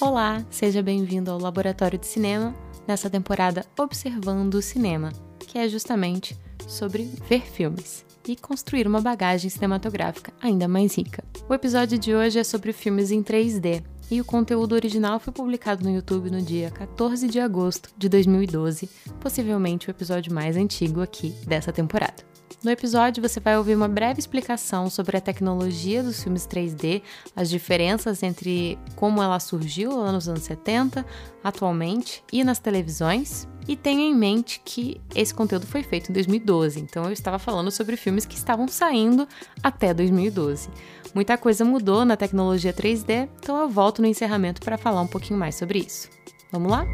Olá, seja bem-vindo ao Laboratório de Cinema, nessa temporada Observando o Cinema, que é justamente sobre ver filmes e construir uma bagagem cinematográfica ainda mais rica. O episódio de hoje é sobre filmes em 3D, e o conteúdo original foi publicado no YouTube no dia 14 de agosto de 2012, possivelmente o episódio mais antigo aqui dessa temporada. No episódio, você vai ouvir uma breve explicação sobre a tecnologia dos filmes 3D, as diferenças entre como ela surgiu lá nos anos 70, atualmente e nas televisões. E tenha em mente que esse conteúdo foi feito em 2012, então eu estava falando sobre filmes que estavam saindo até 2012. Muita coisa mudou na tecnologia 3D, então eu volto no encerramento para falar um pouquinho mais sobre isso. Vamos lá?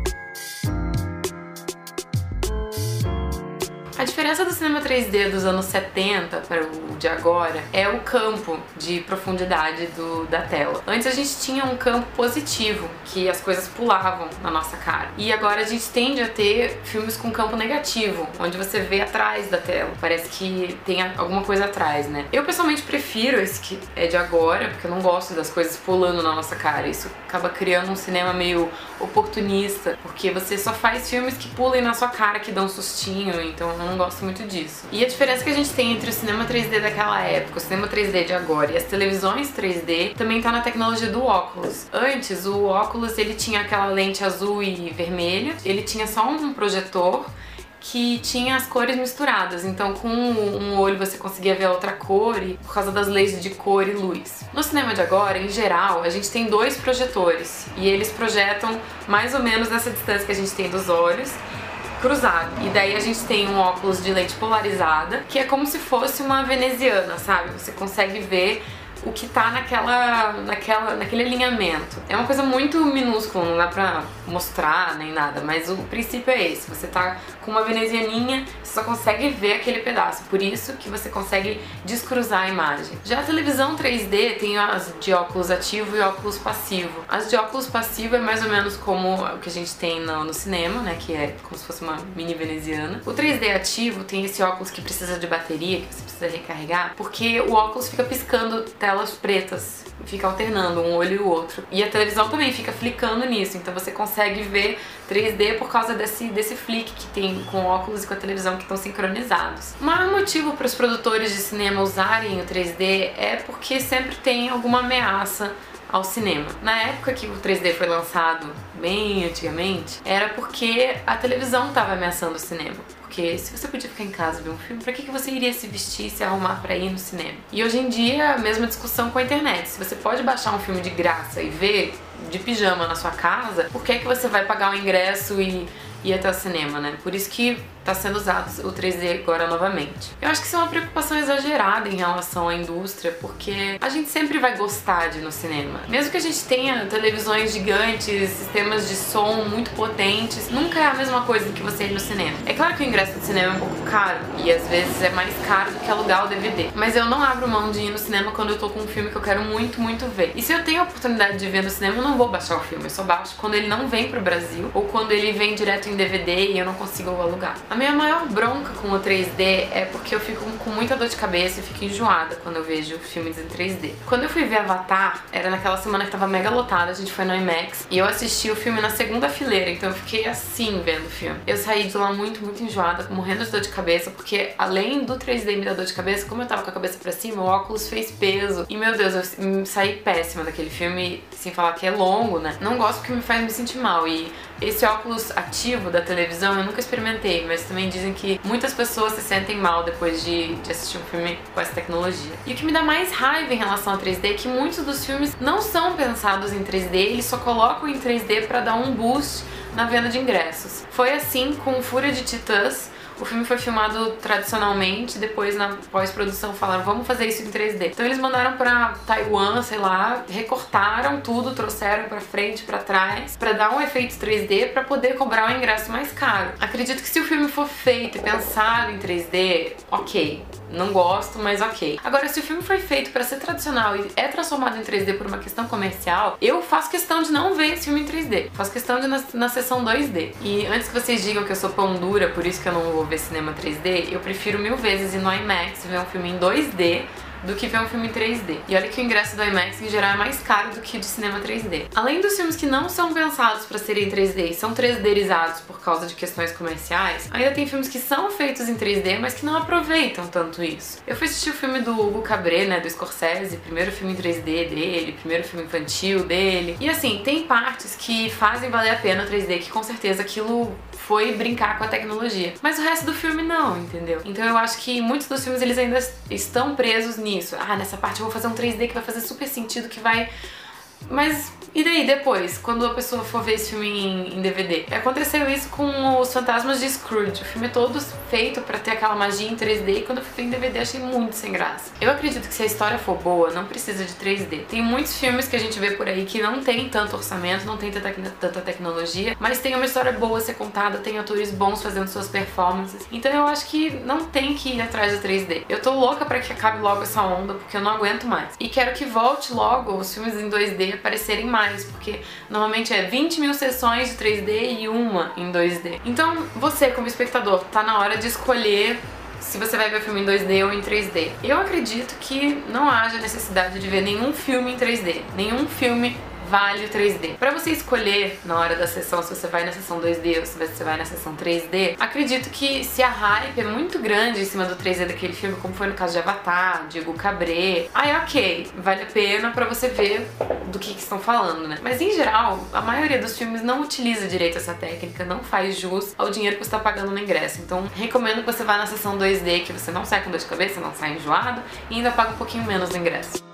A diferença do cinema 3D dos anos 70 para o de agora é o campo de profundidade do, da tela. Antes a gente tinha um campo positivo, que as coisas pulavam na nossa cara. E agora a gente tende a ter filmes com campo negativo, onde você vê atrás da tela. Parece que tem alguma coisa atrás, né? Eu pessoalmente prefiro esse que é de agora, porque eu não gosto das coisas pulando na nossa cara. Isso acaba criando um cinema meio oportunista, porque você só faz filmes que pulem na sua cara, que dão sustinho, então não gosto muito disso. E a diferença que a gente tem entre o cinema 3D daquela época, o cinema 3D de agora e as televisões 3D também tá na tecnologia do óculos. Antes, o óculos ele tinha aquela lente azul e vermelha, ele tinha só um projetor que tinha as cores misturadas. Então, com um olho você conseguia ver a outra cor e, por causa das leis de cor e luz. No cinema de agora, em geral, a gente tem dois projetores e eles projetam mais ou menos nessa distância que a gente tem dos olhos cruzado. E daí a gente tem um óculos de lente polarizada, que é como se fosse uma veneziana, sabe? Você consegue ver o que tá naquela, naquela, naquele alinhamento. É uma coisa muito minúscula, não dá pra mostrar nem nada, mas o princípio é esse. Você tá com uma venezianinha, você só consegue ver aquele pedaço. Por isso que você consegue descruzar a imagem. Já a televisão 3D tem as de óculos ativo e óculos passivo. As de óculos passivo é mais ou menos como o que a gente tem no, no cinema, né? Que é como se fosse uma mini veneziana. O 3D ativo tem esse óculos que precisa de bateria, que você precisa recarregar, porque o óculos fica piscando tela telas pretas, fica alternando um olho e o outro. E a televisão também fica flicando nisso, então você consegue ver 3D por causa desse, desse flick que tem com óculos e com a televisão que estão sincronizados. O maior motivo para os produtores de cinema usarem o 3D é porque sempre tem alguma ameaça ao cinema. Na época que o 3D foi lançado, bem antigamente, era porque a televisão estava ameaçando o cinema. Porque se você podia ficar em casa ver um filme, pra que, que você iria se vestir, se arrumar pra ir no cinema? E hoje em dia, a mesma discussão com a internet. Se você pode baixar um filme de graça e ver de pijama na sua casa, por que, que você vai pagar o ingresso e ir até o cinema, né? Por isso que está sendo usado o 3D agora novamente. Eu acho que isso é uma preocupação exagerada em relação à indústria, porque a gente sempre vai gostar de ir no cinema. Mesmo que a gente tenha televisões gigantes, sistemas de som muito potentes, nunca é a mesma coisa que você ir no cinema. É claro que o ingresso do cinema é um pouco caro, e às vezes é mais caro do que alugar o DVD, mas eu não abro mão de ir no cinema quando eu tô com um filme que eu quero muito, muito ver. E se eu tenho a oportunidade de ver no cinema, eu não vou baixar o filme, eu só baixo quando ele não vem pro Brasil, ou quando ele vem direto em DVD e eu não consigo alugar. A minha maior bronca com o 3D é porque eu fico com muita dor de cabeça e fico enjoada quando eu vejo filmes em 3D. Quando eu fui ver Avatar, era naquela semana que tava mega lotada, a gente foi no IMAX e eu assisti o filme na segunda fileira, então eu fiquei assim vendo o filme. Eu saí de lá muito, muito enjoada, morrendo de dor de cabeça, porque além do 3D me dar dor de cabeça, como eu tava com a cabeça pra cima, o óculos fez peso. E meu Deus, eu saí péssima daquele filme, sem falar que é longo, né? Não gosto porque me faz me sentir mal. E esse óculos ativo da televisão eu nunca experimentei, mas também dizem que muitas pessoas se sentem mal depois de, de assistir um filme com essa tecnologia. E o que me dá mais raiva em relação a 3D é que muitos dos filmes não são pensados em 3D, eles só colocam em 3D para dar um boost na venda de ingressos. Foi assim com Fúria de Titãs, o filme foi filmado tradicionalmente, depois na pós-produção falaram, vamos fazer isso em 3D. Então eles mandaram para Taiwan, sei lá, recortaram tudo, trouxeram para frente, para trás, para dar um efeito 3D para poder cobrar o ingresso mais caro. Acredito que se o filme for feito e pensado em 3D, OK, não gosto, mas ok. Agora, se o filme foi feito para ser tradicional e é transformado em 3D por uma questão comercial, eu faço questão de não ver esse filme em 3D. Faço questão de na, na sessão 2D. E antes que vocês digam que eu sou pão dura, por isso que eu não vou ver cinema 3D, eu prefiro mil vezes ir no IMAX ver um filme em 2D do que ver um filme em 3D. E olha que o ingresso do IMAX em geral é mais caro do que de cinema 3D. Além dos filmes que não são pensados para serem 3D e são 3Dizados por causa de questões comerciais, ainda tem filmes que são feitos em 3D, mas que não aproveitam tanto isso. Eu fui assistir o filme do Hugo Cabret, né, do Scorsese, primeiro filme em 3D dele, primeiro filme infantil dele. E assim, tem partes que fazem valer a pena o 3D, que com certeza aquilo foi brincar com a tecnologia. Mas o resto do filme não, entendeu? Então eu acho que muitos dos filmes eles ainda estão presos nisso. Ah, nessa parte eu vou fazer um 3D que vai fazer super sentido, que vai mas e daí depois, quando a pessoa for ver esse filme em, em, DVD? Aconteceu isso com os Fantasmas de Scrooge. O filme é todo feito para ter aquela magia em 3D e quando eu fui em DVD achei muito sem graça. Eu acredito que se a história for boa, não precisa de 3D. Tem muitos filmes que a gente vê por aí que não tem tanto orçamento, não tem tanta, tanta tecnologia, mas tem uma história boa a ser contada, tem atores bons fazendo suas performances. Então eu acho que não tem que ir atrás do 3D. Eu tô louca para que acabe logo essa onda porque eu não aguento mais. E quero que volte logo os filmes em 2D aparecerem mais, porque normalmente é 20 mil sessões de 3D e uma em 2D. Então você, como espectador, tá na hora de escolher se você vai ver o filme em 2D ou em 3D. Eu acredito que não haja necessidade de ver nenhum filme em 3D, nenhum filme vale o 3D. Para você escolher na hora da sessão se você vai na sessão 2D ou se você vai na sessão 3D, acredito que se a hype é muito grande em cima do 3D daquele filme, como foi no caso de Avatar, Diego Cabré, aí ok, vale a pena para você ver do que, que estão falando, né? Mas em geral, a maioria dos filmes não utiliza direito essa técnica, não faz jus ao dinheiro que você está pagando no ingresso. Então, recomendo que você vá na sessão 2D, que você não sai com dor de cabeça, não sai enjoado e ainda paga um pouquinho menos no ingresso.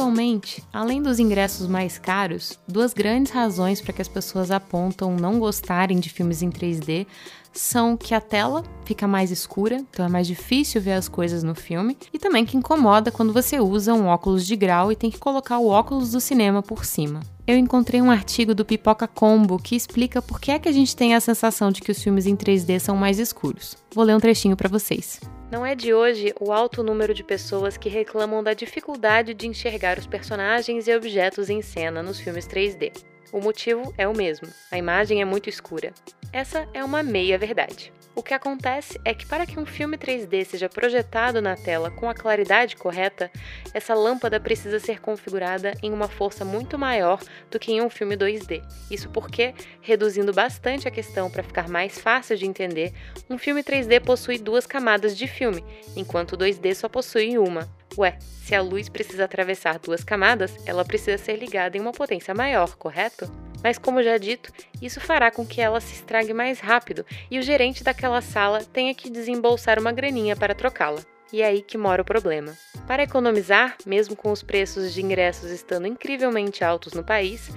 Atualmente, além dos ingressos mais caros, duas grandes razões para que as pessoas apontam não gostarem de filmes em 3D são que a tela fica mais escura, então é mais difícil ver as coisas no filme, e também que incomoda quando você usa um óculos de grau e tem que colocar o óculos do cinema por cima. Eu encontrei um artigo do Pipoca Combo que explica por que é que a gente tem a sensação de que os filmes em 3D são mais escuros. Vou ler um trechinho para vocês. Não é de hoje o alto número de pessoas que reclamam da dificuldade de enxergar os personagens e objetos em cena nos filmes 3D. O motivo é o mesmo: a imagem é muito escura. Essa é uma meia-verdade. O que acontece é que, para que um filme 3D seja projetado na tela com a claridade correta, essa lâmpada precisa ser configurada em uma força muito maior do que em um filme 2D. Isso porque, reduzindo bastante a questão para ficar mais fácil de entender, um filme 3D possui duas camadas de filme, enquanto o 2D só possui uma. Ué, se a luz precisa atravessar duas camadas, ela precisa ser ligada em uma potência maior, correto? Mas, como já dito, isso fará com que ela se estrague mais rápido e o gerente daquela sala tenha que desembolsar uma graninha para trocá-la. E é aí que mora o problema. Para economizar, mesmo com os preços de ingressos estando incrivelmente altos no país,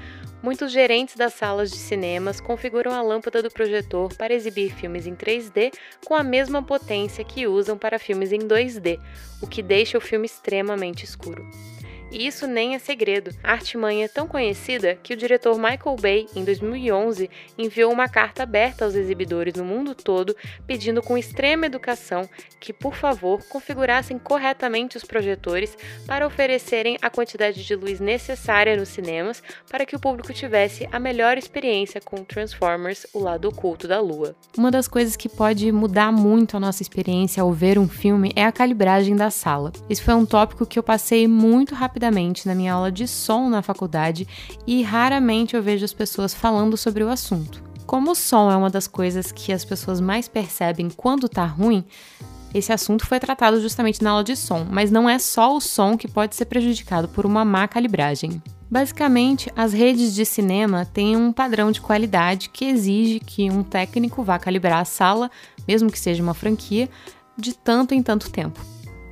Muitos gerentes das salas de cinemas configuram a lâmpada do projetor para exibir filmes em 3D com a mesma potência que usam para filmes em 2D, o que deixa o filme extremamente escuro. E isso nem é segredo. A artimanha é tão conhecida que o diretor Michael Bay, em 2011, enviou uma carta aberta aos exibidores no mundo todo pedindo com extrema educação que, por favor, configurassem corretamente os projetores para oferecerem a quantidade de luz necessária nos cinemas para que o público tivesse a melhor experiência com Transformers, o lado oculto da Lua. Uma das coisas que pode mudar muito a nossa experiência ao ver um filme é a calibragem da sala. Esse foi um tópico que eu passei muito rapidamente rapidamente na minha aula de som na faculdade e raramente eu vejo as pessoas falando sobre o assunto. Como o som é uma das coisas que as pessoas mais percebem quando tá ruim, esse assunto foi tratado justamente na aula de som, mas não é só o som que pode ser prejudicado por uma má calibragem. Basicamente, as redes de cinema têm um padrão de qualidade que exige que um técnico vá calibrar a sala, mesmo que seja uma franquia, de tanto em tanto tempo.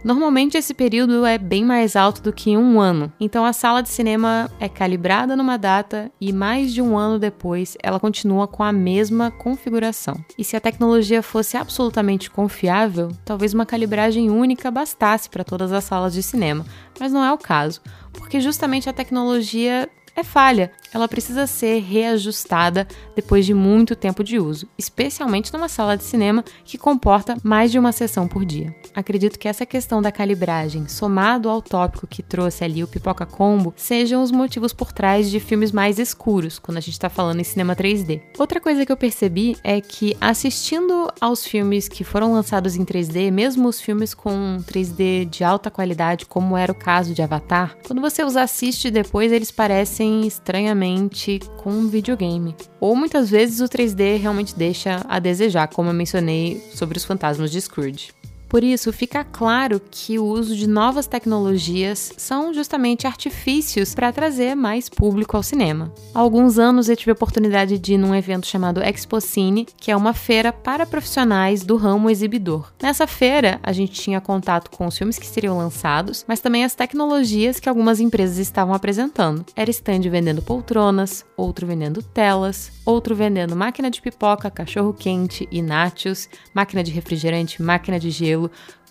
Normalmente esse período é bem mais alto do que um ano, então a sala de cinema é calibrada numa data e mais de um ano depois ela continua com a mesma configuração. E se a tecnologia fosse absolutamente confiável, talvez uma calibragem única bastasse para todas as salas de cinema, mas não é o caso, porque justamente a tecnologia é falha. Ela precisa ser reajustada depois de muito tempo de uso, especialmente numa sala de cinema que comporta mais de uma sessão por dia. Acredito que essa questão da calibragem, somado ao tópico que trouxe ali o Pipoca Combo, sejam os motivos por trás de filmes mais escuros, quando a gente está falando em cinema 3D. Outra coisa que eu percebi é que assistindo aos filmes que foram lançados em 3D, mesmo os filmes com 3D de alta qualidade, como era o caso de Avatar, quando você os assiste depois, eles parecem estranhamente com um videogame. Ou muitas vezes o 3D realmente deixa a desejar, como eu mencionei sobre os fantasmas de Scrooge. Por isso, fica claro que o uso de novas tecnologias são justamente artifícios para trazer mais público ao cinema. Há alguns anos eu tive a oportunidade de ir num evento chamado Expocine, que é uma feira para profissionais do ramo exibidor. Nessa feira, a gente tinha contato com os filmes que seriam lançados, mas também as tecnologias que algumas empresas estavam apresentando. Era stand vendendo poltronas, outro vendendo telas, outro vendendo máquina de pipoca, cachorro quente e nachos, máquina de refrigerante, máquina de gelo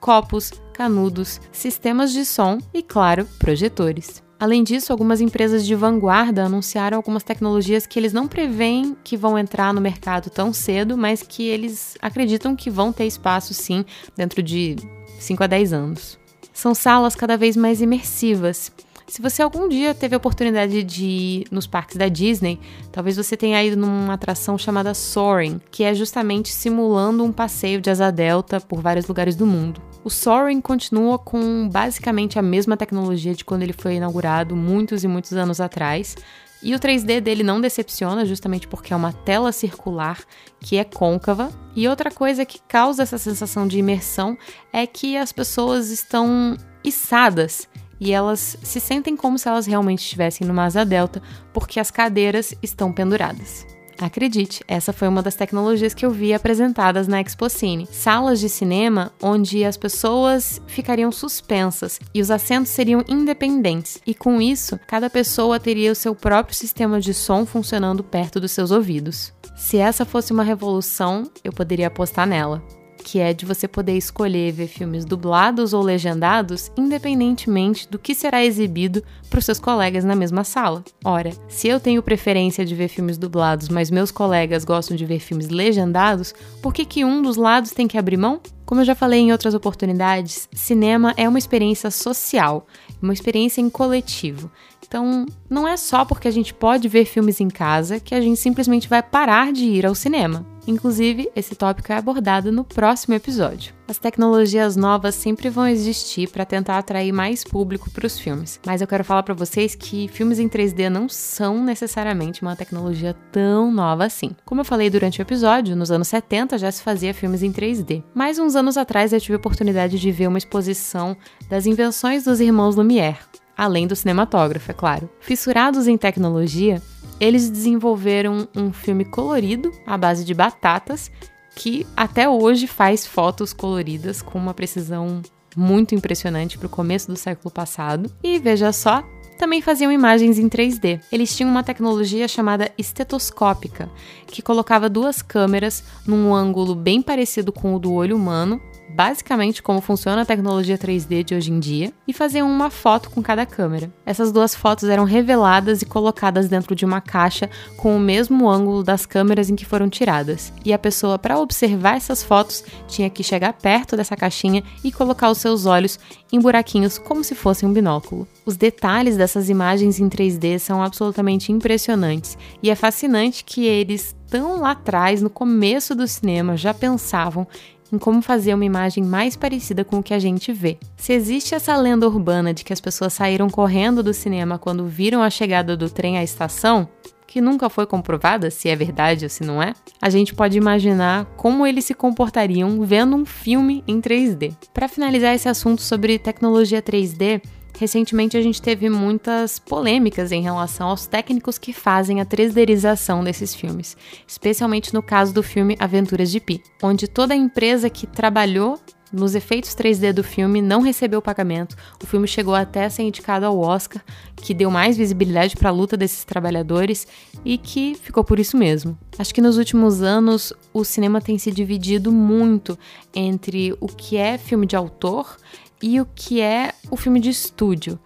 copos, canudos, sistemas de som e, claro, projetores. Além disso, algumas empresas de vanguarda anunciaram algumas tecnologias que eles não preveem que vão entrar no mercado tão cedo, mas que eles acreditam que vão ter espaço sim dentro de 5 a 10 anos. São salas cada vez mais imersivas. Se você algum dia teve a oportunidade de ir nos parques da Disney, talvez você tenha ido numa atração chamada Soaring, que é justamente simulando um passeio de asa delta por vários lugares do mundo. O Soaring continua com basicamente a mesma tecnologia de quando ele foi inaugurado muitos e muitos anos atrás. E o 3D dele não decepciona, justamente porque é uma tela circular que é côncava. E outra coisa que causa essa sensação de imersão é que as pessoas estão içadas e elas se sentem como se elas realmente estivessem numa asa delta, porque as cadeiras estão penduradas. Acredite, essa foi uma das tecnologias que eu vi apresentadas na Expocine. Salas de cinema onde as pessoas ficariam suspensas e os assentos seriam independentes, e com isso, cada pessoa teria o seu próprio sistema de som funcionando perto dos seus ouvidos. Se essa fosse uma revolução, eu poderia apostar nela que é de você poder escolher ver filmes dublados ou legendados, independentemente do que será exibido para os seus colegas na mesma sala. Ora, se eu tenho preferência de ver filmes dublados, mas meus colegas gostam de ver filmes legendados, por que, que um dos lados tem que abrir mão? Como eu já falei em outras oportunidades, cinema é uma experiência social, uma experiência em coletivo. Então, não é só porque a gente pode ver filmes em casa que a gente simplesmente vai parar de ir ao cinema. Inclusive, esse tópico é abordado no próximo episódio. As tecnologias novas sempre vão existir para tentar atrair mais público para os filmes, mas eu quero falar para vocês que filmes em 3D não são necessariamente uma tecnologia tão nova assim. Como eu falei durante o episódio, nos anos 70 já se fazia filmes em 3D. Mas uns anos atrás eu tive a oportunidade de ver uma exposição das invenções dos irmãos Lumière, além do cinematógrafo, é claro. Fissurados em tecnologia, eles desenvolveram um filme colorido à base de batatas que até hoje faz fotos coloridas com uma precisão muito impressionante para o começo do século passado. E veja só, também faziam imagens em 3D. Eles tinham uma tecnologia chamada estetoscópica, que colocava duas câmeras num ângulo bem parecido com o do olho humano basicamente como funciona a tecnologia 3D de hoje em dia, e faziam uma foto com cada câmera. Essas duas fotos eram reveladas e colocadas dentro de uma caixa com o mesmo ângulo das câmeras em que foram tiradas. E a pessoa, para observar essas fotos, tinha que chegar perto dessa caixinha e colocar os seus olhos em buraquinhos como se fosse um binóculo. Os detalhes dessas imagens em 3D são absolutamente impressionantes e é fascinante que eles tão lá atrás, no começo do cinema, já pensavam em como fazer uma imagem mais parecida com o que a gente vê. Se existe essa lenda urbana de que as pessoas saíram correndo do cinema quando viram a chegada do trem à estação, que nunca foi comprovada se é verdade ou se não é, a gente pode imaginar como eles se comportariam vendo um filme em 3D. Para finalizar esse assunto sobre tecnologia 3D, Recentemente a gente teve muitas polêmicas em relação aos técnicos que fazem a 3Dização desses filmes, especialmente no caso do filme Aventuras de Pi, onde toda a empresa que trabalhou nos efeitos 3D do filme não recebeu pagamento. O filme chegou até a ser indicado ao Oscar, que deu mais visibilidade para a luta desses trabalhadores e que ficou por isso mesmo. Acho que nos últimos anos o cinema tem se dividido muito entre o que é filme de autor e o que é o filme de estúdio.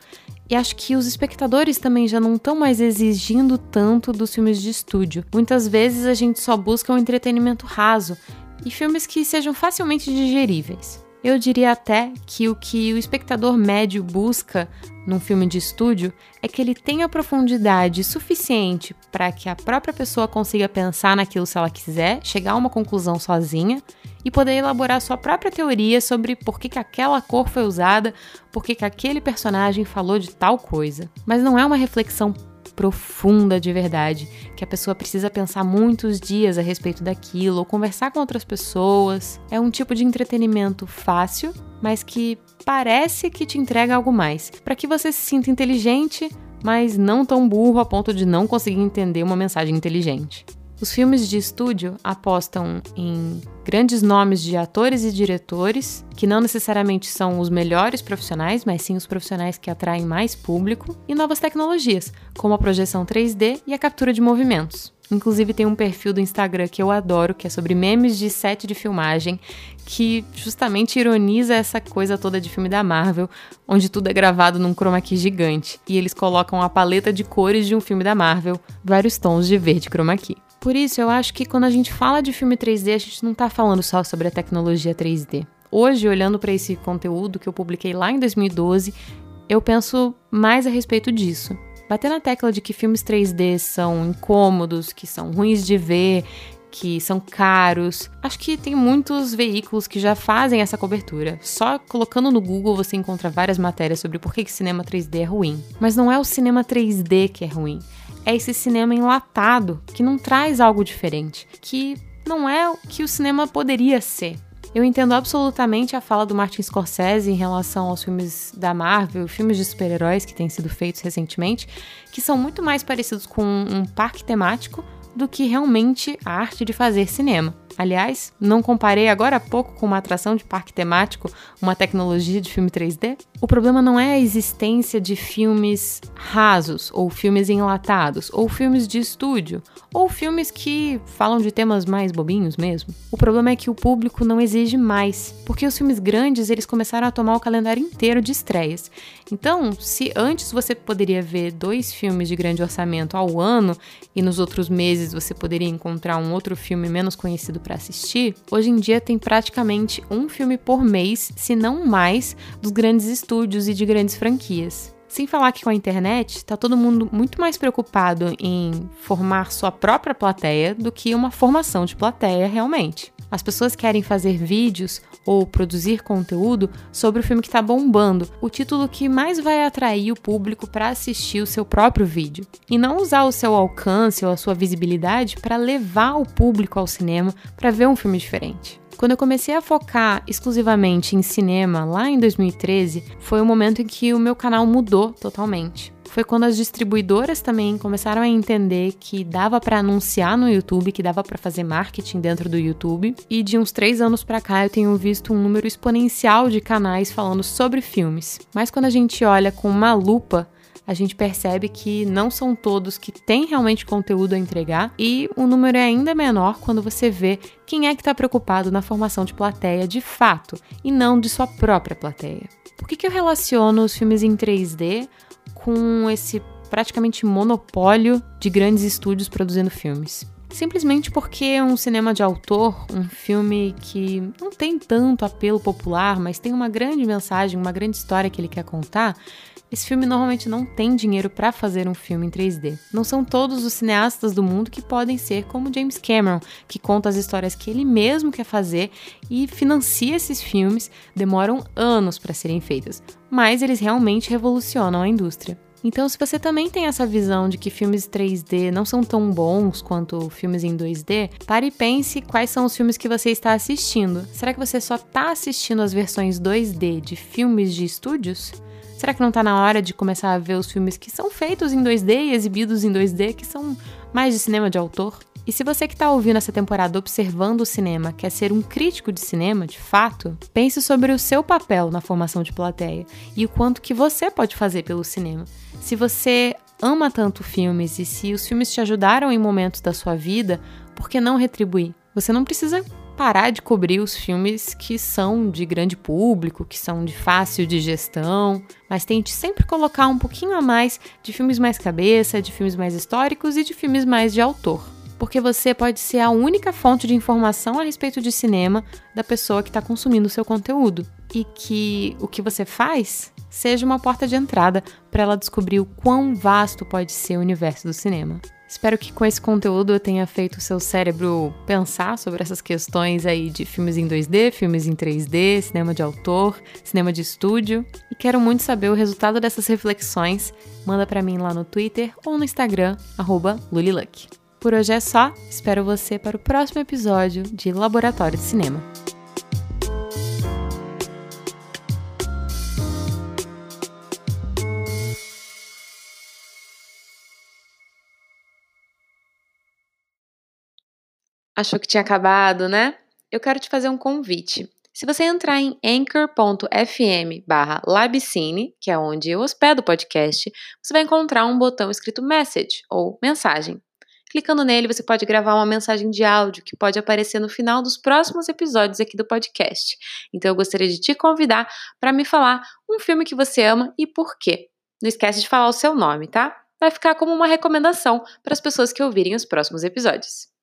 E acho que os espectadores também já não estão mais exigindo tanto dos filmes de estúdio. Muitas vezes a gente só busca um entretenimento raso e filmes que sejam facilmente digeríveis. Eu diria até que o que o espectador médio busca num filme de estúdio é que ele tenha profundidade suficiente para que a própria pessoa consiga pensar naquilo se ela quiser, chegar a uma conclusão sozinha e poder elaborar sua própria teoria sobre por que, que aquela cor foi usada, por que, que aquele personagem falou de tal coisa. Mas não é uma reflexão profunda de verdade, que a pessoa precisa pensar muitos dias a respeito daquilo ou conversar com outras pessoas. É um tipo de entretenimento fácil, mas que parece que te entrega algo mais, para que você se sinta inteligente, mas não tão burro a ponto de não conseguir entender uma mensagem inteligente. Os filmes de estúdio apostam em grandes nomes de atores e diretores, que não necessariamente são os melhores profissionais, mas sim os profissionais que atraem mais público, e novas tecnologias, como a projeção 3D e a captura de movimentos. Inclusive tem um perfil do Instagram que eu adoro, que é sobre memes de set de filmagem, que justamente ironiza essa coisa toda de filme da Marvel, onde tudo é gravado num chroma key gigante, e eles colocam a paleta de cores de um filme da Marvel, vários tons de verde chroma key. Por isso, eu acho que quando a gente fala de filme 3D, a gente não está falando só sobre a tecnologia 3D. Hoje, olhando para esse conteúdo que eu publiquei lá em 2012, eu penso mais a respeito disso. Bater na tecla de que filmes 3D são incômodos, que são ruins de ver, que são caros. Acho que tem muitos veículos que já fazem essa cobertura. Só colocando no Google você encontra várias matérias sobre por que cinema 3D é ruim. Mas não é o cinema 3D que é ruim é esse cinema enlatado que não traz algo diferente, que não é o que o cinema poderia ser. Eu entendo absolutamente a fala do Martin Scorsese em relação aos filmes da Marvel, filmes de super-heróis que têm sido feitos recentemente, que são muito mais parecidos com um parque temático do que realmente a arte de fazer cinema. Aliás, não comparei agora há pouco com uma atração de parque temático, uma tecnologia de filme 3D? O problema não é a existência de filmes rasos, ou filmes enlatados, ou filmes de estúdio, ou filmes que falam de temas mais bobinhos mesmo. O problema é que o público não exige mais, porque os filmes grandes eles começaram a tomar o calendário inteiro de estreias. Então, se antes você poderia ver dois filmes de grande orçamento ao ano e nos outros meses você poderia encontrar um outro filme menos conhecido para assistir, hoje em dia tem praticamente um filme por mês, se não mais, dos grandes estúdios e de grandes franquias. Sem falar que com a internet está todo mundo muito mais preocupado em formar sua própria plateia do que uma formação de plateia realmente. As pessoas querem fazer vídeos ou produzir conteúdo sobre o filme que está bombando, o título que mais vai atrair o público para assistir o seu próprio vídeo, e não usar o seu alcance ou a sua visibilidade para levar o público ao cinema para ver um filme diferente. Quando eu comecei a focar exclusivamente em cinema lá em 2013, foi o momento em que o meu canal mudou totalmente foi quando as distribuidoras também começaram a entender que dava para anunciar no YouTube, que dava para fazer marketing dentro do YouTube. E de uns três anos para cá eu tenho visto um número exponencial de canais falando sobre filmes. Mas quando a gente olha com uma lupa a gente percebe que não são todos que têm realmente conteúdo a entregar e o número é ainda menor quando você vê quem é que está preocupado na formação de plateia de fato e não de sua própria plateia. Por que, que eu relaciono os filmes em 3D com esse praticamente monopólio de grandes estúdios produzindo filmes. Simplesmente porque um cinema de autor, um filme que não tem tanto apelo popular, mas tem uma grande mensagem, uma grande história que ele quer contar, esse filme normalmente não tem dinheiro para fazer um filme em 3D. Não são todos os cineastas do mundo que podem ser como James Cameron, que conta as histórias que ele mesmo quer fazer e financia esses filmes, demoram anos para serem feitos, mas eles realmente revolucionam a indústria. Então, se você também tem essa visão de que filmes 3D não são tão bons quanto filmes em 2D, pare e pense quais são os filmes que você está assistindo. Será que você só está assistindo as versões 2D de filmes de estúdios? Será que não está na hora de começar a ver os filmes que são feitos em 2D e exibidos em 2D, que são mais de cinema de autor? E se você que está ouvindo essa temporada observando o cinema quer ser um crítico de cinema, de fato, pense sobre o seu papel na formação de plateia e o quanto que você pode fazer pelo cinema. Se você ama tanto filmes e se os filmes te ajudaram em momentos da sua vida, por que não retribuir? Você não precisa parar de cobrir os filmes que são de grande público, que são de fácil digestão, mas tente sempre colocar um pouquinho a mais de filmes mais cabeça, de filmes mais históricos e de filmes mais de autor. Porque você pode ser a única fonte de informação a respeito de cinema da pessoa que está consumindo o seu conteúdo. E que o que você faz seja uma porta de entrada para ela descobrir o quão vasto pode ser o universo do cinema. Espero que com esse conteúdo eu tenha feito o seu cérebro pensar sobre essas questões aí de filmes em 2D, filmes em 3D, cinema de autor, cinema de estúdio. E quero muito saber o resultado dessas reflexões. Manda para mim lá no Twitter ou no Instagram, Luliluck. Por hoje é só, espero você para o próximo episódio de Laboratório de Cinema. Achou que tinha acabado, né? Eu quero te fazer um convite. Se você entrar em anchor.fm barra labcine, que é onde eu hospedo o podcast, você vai encontrar um botão escrito message ou mensagem. Clicando nele, você pode gravar uma mensagem de áudio que pode aparecer no final dos próximos episódios aqui do podcast. Então eu gostaria de te convidar para me falar um filme que você ama e por quê. Não esquece de falar o seu nome, tá? Vai ficar como uma recomendação para as pessoas que ouvirem os próximos episódios.